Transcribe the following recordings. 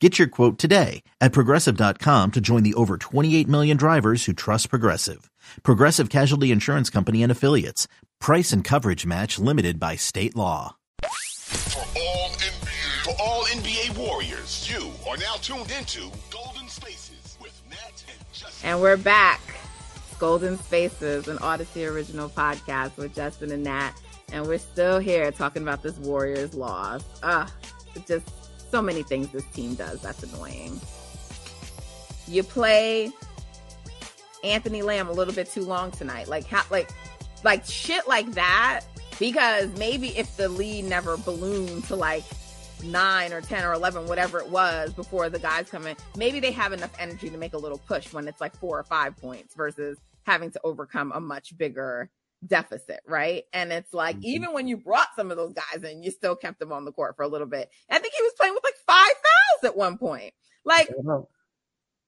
Get your quote today at progressive.com to join the over 28 million drivers who trust Progressive. Progressive Casualty Insurance Company and Affiliates. Price and coverage match limited by state law. For all NBA, for all NBA warriors, you are now tuned into Golden Spaces with Matt and Justin. And we're back. Golden Spaces, an Odyssey original podcast with Justin and Nat. And we're still here talking about this Warriors loss. Ah, just so many things this team does. That's annoying. You play Anthony Lamb a little bit too long tonight. Like how like like shit like that. Because maybe if the lead never ballooned to like nine or 10 or 11, whatever it was before the guys come in, maybe they have enough energy to make a little push when it's like four or five points versus having to overcome a much bigger deficit, right? And it's like, mm-hmm. even when you brought some of those guys in, you still kept them on the court for a little bit. I think he was playing with like five fouls at one point. Like,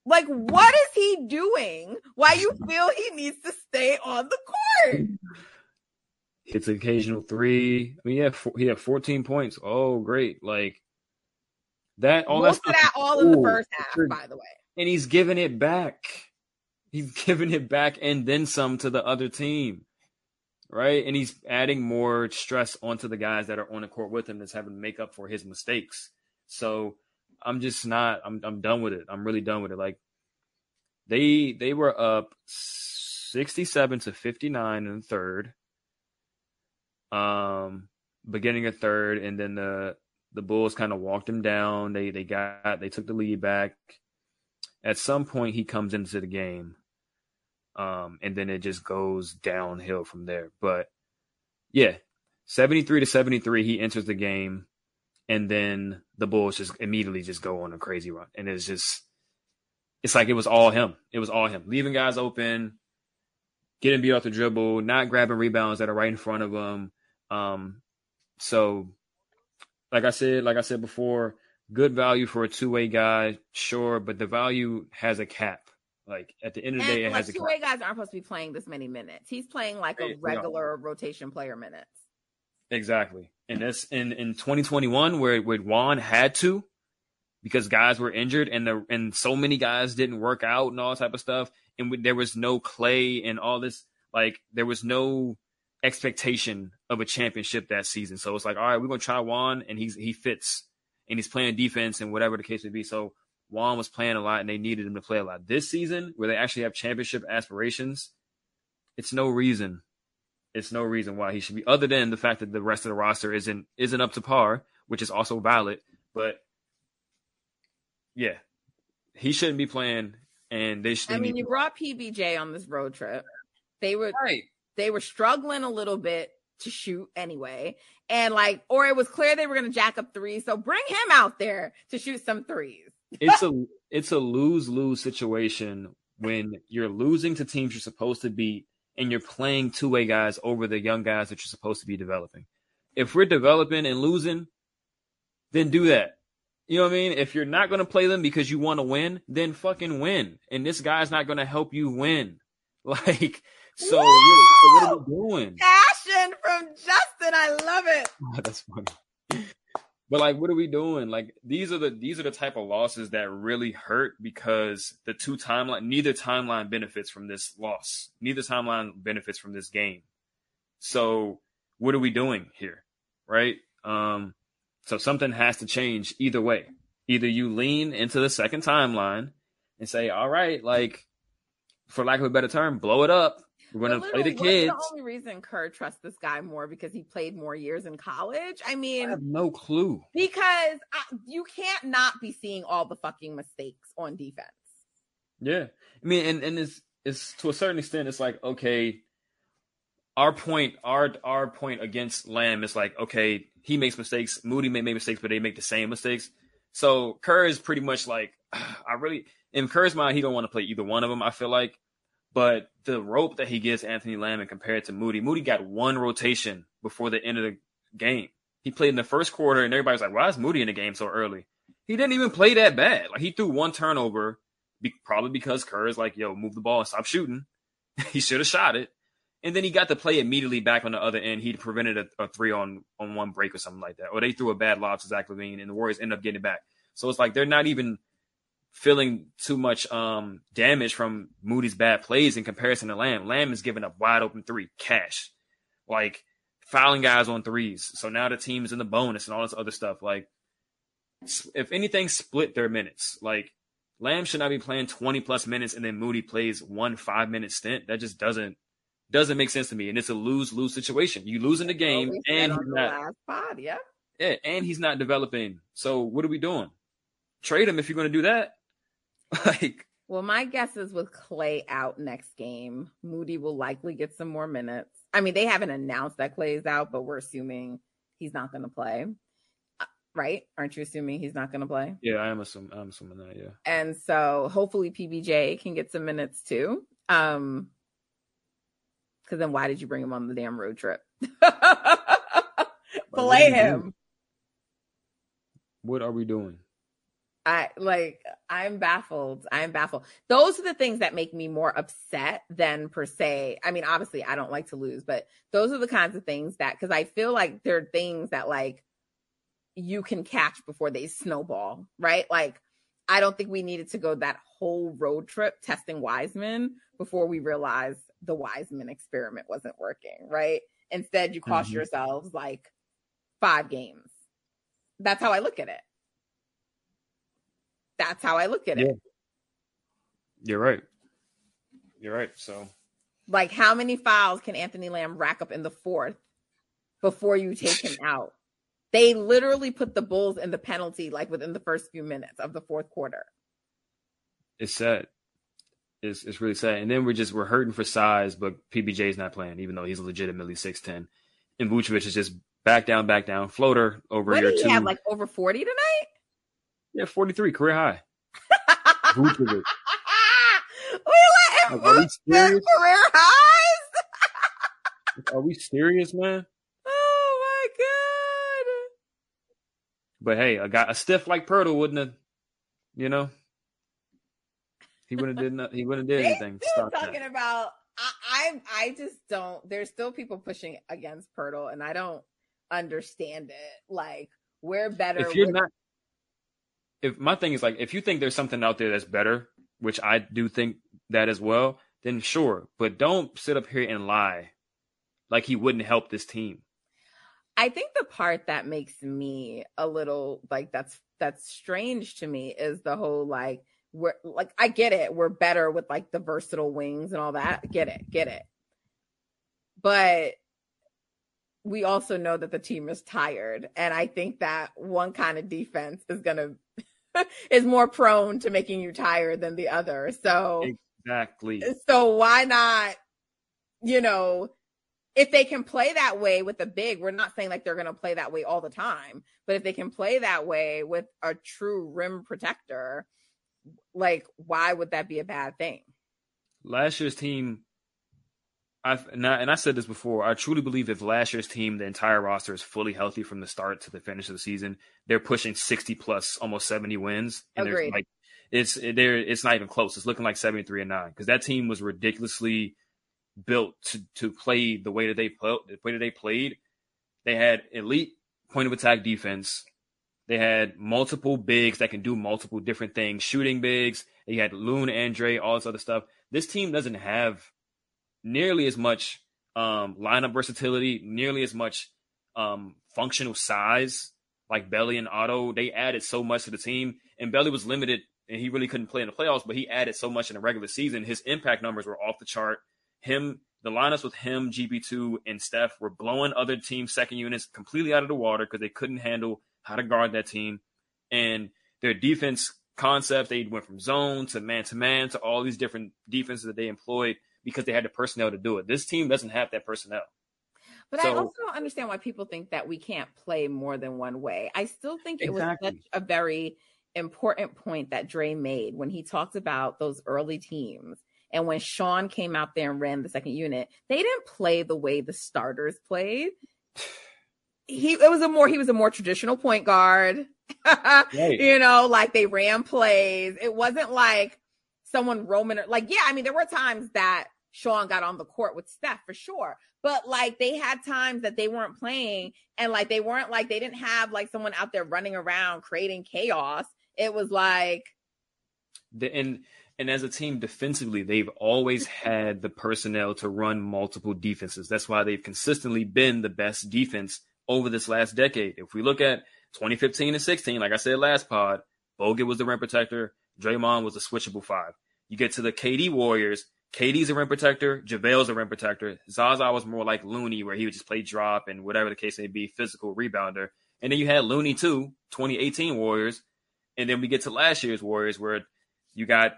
like what is he doing? Why you feel he needs to stay on the court? It's an occasional three. I mean, yeah, he had 14 points. Oh, great! Like that. All Most that, that all in the first half, by the way. And he's giving it back. He's giving it back and then some to the other team right? And he's adding more stress onto the guys that are on the court with him that's having to make up for his mistakes. So I'm just not I'm I'm done with it. I'm really done with it. Like they they were up 67 to 59 in the third. Um beginning of third and then the the Bulls kind of walked him down. They they got they took the lead back. At some point he comes into the game um, and then it just goes downhill from there. But yeah, 73 to 73, he enters the game, and then the Bulls just immediately just go on a crazy run. And it's just, it's like it was all him. It was all him. Leaving guys open, getting beat off the dribble, not grabbing rebounds that are right in front of him. Um, so, like I said, like I said before, good value for a two way guy, sure, but the value has a cap. Like at the end of the day, it like has two way guys aren't supposed to be playing this many minutes. He's playing like a regular rotation player minutes. Exactly, and this in in 2021 where where Juan had to because guys were injured and the and so many guys didn't work out and all type of stuff, and we, there was no Klay and all this. Like there was no expectation of a championship that season. So it's like, all right, we're gonna try Juan, and he's he fits, and he's playing defense and whatever the case may be. So Juan was playing a lot and they needed him to play a lot. This season, where they actually have championship aspirations, it's no reason. It's no reason why he should be, other than the fact that the rest of the roster isn't isn't up to par, which is also valid. But yeah, he shouldn't be playing, and they should. I mean, you brought PBJ on this road trip. They were right. They were struggling a little bit to shoot anyway, and like, or it was clear they were going to jack up threes. So bring him out there to shoot some threes it's a it's a lose lose situation when you're losing to teams you're supposed to beat and you're playing two way guys over the young guys that you're supposed to be developing. If we're developing and losing, then do that. You know what I mean? If you're not going to play them because you want to win, then fucking win. And this guy's not going to help you win. Like, so, so what are we doing? Passion from Justin. I love it. That's funny. But like, what are we doing? Like, these are the these are the type of losses that really hurt because the two timeline, neither timeline benefits from this loss. Neither timeline benefits from this game. So, what are we doing here, right? Um, so something has to change either way. Either you lean into the second timeline and say, "All right, like, for lack of a better term, blow it up." We're gonna play the kids. the only reason Kerr trusts this guy more because he played more years in college. I mean, I have no clue. Because I, you can't not be seeing all the fucking mistakes on defense. Yeah, I mean, and and it's it's to a certain extent, it's like okay, our point, our our point against Lamb is like okay, he makes mistakes. Moody may make mistakes, but they make the same mistakes. So Kerr is pretty much like I really in Kerr's mind, he don't want to play either one of them. I feel like But the rope that he gives Anthony Lamb compared to Moody, Moody got one rotation before the end of the game. He played in the first quarter, and everybody's like, "Why is Moody in the game so early?" He didn't even play that bad. Like he threw one turnover, be, probably because Kerr is like, "Yo, move the ball and stop shooting." he should have shot it, and then he got to play immediately back on the other end. He prevented a, a, three on on one break or something like that, or they threw a bad lob to Zach LaVine, and the Warriors end up getting it back. So it's like they're not even feeling too much um, damage from Moody's bad plays in comparison to Lamb. Lamb is giving up wide open three, cash, like fouling guys on threes. So now the team is in the bonus and all this other stuff. Like, if anything, split their minutes. Like, Lamb should not be playing 20 plus minutes and then Moody plays one five minute stint. That just doesn't doesn't make sense to me. And it's a lose lose situation. You lose in the game and he's not, pod, yeah. Yeah, and he's not developing. So what are we doing? Trade him if you're going to do that. like, well, my guess is with Klay out next game, Moody will likely get some more minutes. I mean, they haven't announced that Klay's out, but we're assuming he's not going to play. Uh, right? Aren't you assuming he's not going to play? Yeah, I am assuming. I'm assuming that. Yeah. And so hopefully PBJ can get some minutes too. Um, because then why did you bring him on the damn road trip? Play him. What are we doing? I like I'm baffled. I'm baffled. Those are the things that make me more upset than per se. I mean, obviously I don't like to lose, but those are the kinds of things that because I feel like there are things that like you can catch before they snowball, right? Like I don't think we needed to go that whole road trip testing Wiseman before we realized the Wiseman experiment wasn't working, right? Instead, you cost mm-hmm. yourselves like five games. That's how I look at it. That's how I look at it. You're right. You're right. So, like, how many fouls can Anthony Lamb rack up in the fourth before you take him out? They literally put the Bulls in the penalty like within the first few minutes of the fourth quarter. It's sad. It's, it's really sad. And then we're just we're hurting for size, but PBJ's not playing, even though he's legitimately six ten. And Vucevic is just back down, back down, floater over what here. Did he two. have like over forty tonight? Yeah, 43, career high. Vucevic. we let him like, career highs. are we serious, man? Oh my god! But hey, a guy a stiff like Poeltl wouldn't have, you know, he wouldn't have did he wouldn't have did anything. Still talking that. about I, I I just don't. There's still people pushing against Poeltl, and I don't understand it. Like we're better. If you're with, not if my thing is like if you think there's something out there that's better, which I do think that as well, then sure, but don't sit up here and lie like he wouldn't help this team. I think the part that makes me a little like that's that's strange to me is the whole like we're like I get it, we're better with like the versatile wings and all that. Get it, get it. But we also know that the team is tired. And I think that one kind of defense is going to is more prone to making you tired than the other. So exactly. So why not, you know, if they can play that way with a big, we're not saying like they're going to play that way all the time, but if they can play that way with a true rim protector, like why would that be a bad thing? Last year's team I, and I said this before. I truly believe if last year's team, the entire roster is fully healthy from the start to the finish of the season, they're pushing sixty plus, almost seventy wins. And Agreed. Like it's there. It's not even close. It's looking like seventy three and nine because that team was ridiculously built to to play the way that they played. The way that they played, they had elite point of attack defense. They had multiple bigs that can do multiple different things, shooting bigs. They had Loon, Andre, all this other stuff. This team doesn't have nearly as much um, lineup versatility, nearly as much um, functional size like Belly and Otto. They added so much to the team, and Belly was limited and he really couldn't play in the playoffs, but he added so much in the regular season. His impact numbers were off the chart. Him, the lineups with him, GP2, and Steph were blowing other team second units completely out of the water because they couldn't handle how to guard that team. And their defense concepts, they went from zone to man to man to all these different defenses that they employed because they had the personnel to do it. This team doesn't have that personnel. But so, I also don't understand why people think that we can't play more than one way. I still think it exactly. was such a very important point that Dre made when he talked about those early teams. And when Shaun came out there and ran the second unit, they didn't play the way the starters played. He it was a more he was a more traditional point guard. right. You know, like they ran plays. It wasn't like someone roaming like yeah, I mean there were times that Shaun got on the court with Steph for sure. But like they had times that they weren't playing and like they weren't like they didn't have like someone out there running around creating chaos. It was like the and and as a team defensively, they've always had the personnel to run multiple defenses. That's why they've consistently been the best defense over this last decade. If we look at 2015 and 16, like I said last pod, Bogut was the rim protector, Draymond was a switchable five. You get to the KD Warriors, KD's a rim protector, JaVale's a rim protector. Zaza was more like Looney, where he would just play drop and whatever the case may be, physical rebounder. And then you had Looney too, 2018 Warriors. And then we get to last year's Warriors, where you got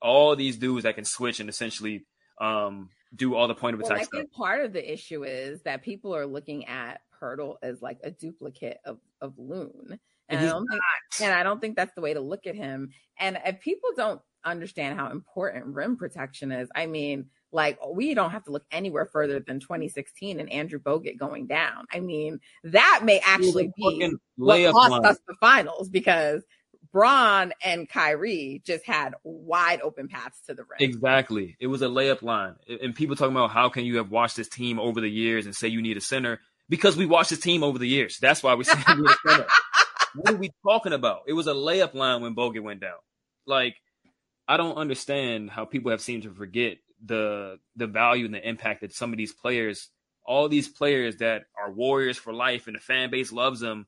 all these dudes that can switch and essentially um, do all the point of attack well, I think part of the issue is that people are looking at Poeltl as like a duplicate of of Loon. And, and I don't think, and I don't think that's the way to look at him. And if people don't understand how important rim protection is. I mean, like we don't have to look anywhere further than 2016 and Andrew Bogut going down. I mean, that may actually be what cost line. us the finals because Bron and Kyrie just had wide open paths to the rim. Exactly. It was a layup line. And people talking about how can you have watched this team over the years and say you need a center? Because we watched this team over the years. That's why we say we need a center. what are we talking about? It was a layup line when Bogut went down. Like I don't understand how people have seemed to forget the the value and the impact that some of these players, all these players that are warriors for life and the fan base loves them,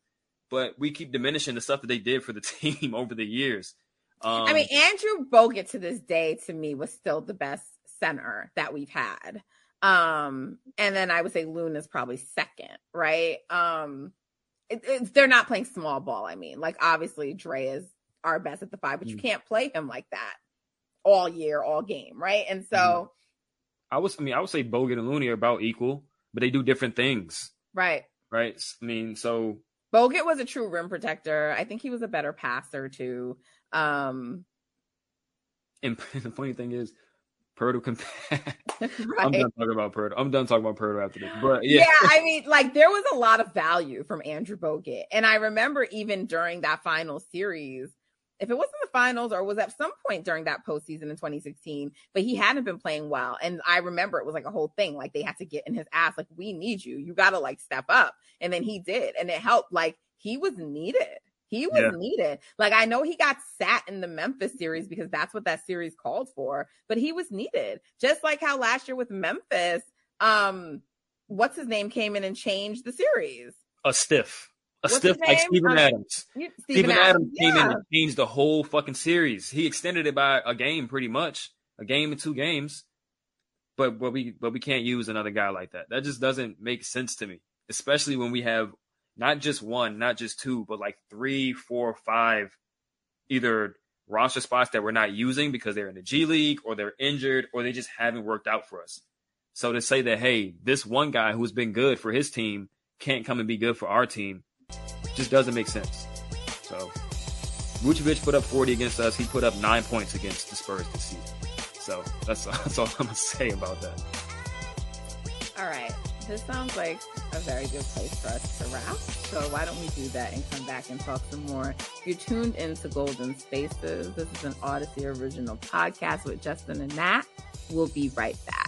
but we keep diminishing the stuff that they did for the team over the years. Um, I mean, Andrew Bogut to this day to me was still the best center that we've had. Um, and then I would say Loon is probably second, right? Um, it, it, they're not playing small ball. I mean, like obviously Dre is our best at the five, but you mm. can't play him like that all year, all game, right? And so mm-hmm. I was I mean, I would say Bogut and Looney are about equal, but they do different things. Right. Right. I mean, so Bogut was a true rim protector. I think he was a better passer too. Um and the funny thing is Poeltl can right. I'm done talking about Poeltl. I'm done talking about Poeltl after this. But yeah. yeah, I mean, like there was a lot of value from Andrew Bogut. And I remember even during that final series, if it wasn't the finals or was at some point during that postseason in 2016, but he hadn't been playing well. And I remember it was like a whole thing. Like they had to get in his ass, like, we need you. You got to like step up. And then he did. And it helped. Like he was needed. He was yeah. needed. Like I know he got sat in the Memphis series because that's what that series called for, but he was needed. Just like how last year with Memphis, um, what's his name came in and changed the series. A stiff a stiff like Steven um, Adams. Stephen, Steven Adams, Adams yeah. came in and changed the whole fucking series. He extended it by a game, pretty much a game and two games. But but we but we can't use another guy like that. That just doesn't make sense to me, especially when we have not just one, not just two, but like three, four, five, either roster spots that we're not using because they're in the G League or they're injured or they just haven't worked out for us. So to say that hey, this one guy who's been good for his team can't come and be good for our team just doesn't make sense. So Vucevic put up 40 against us. He put up nine points against the Spurs this season. So that's, that's all I'm going to say about that. All right. This sounds like a very good place for us to wrap. So why don't we do that and come back and talk some more? You're tuned into Golden Spaces. This is an Odyssey original podcast with Justin and Nat. We'll be right back.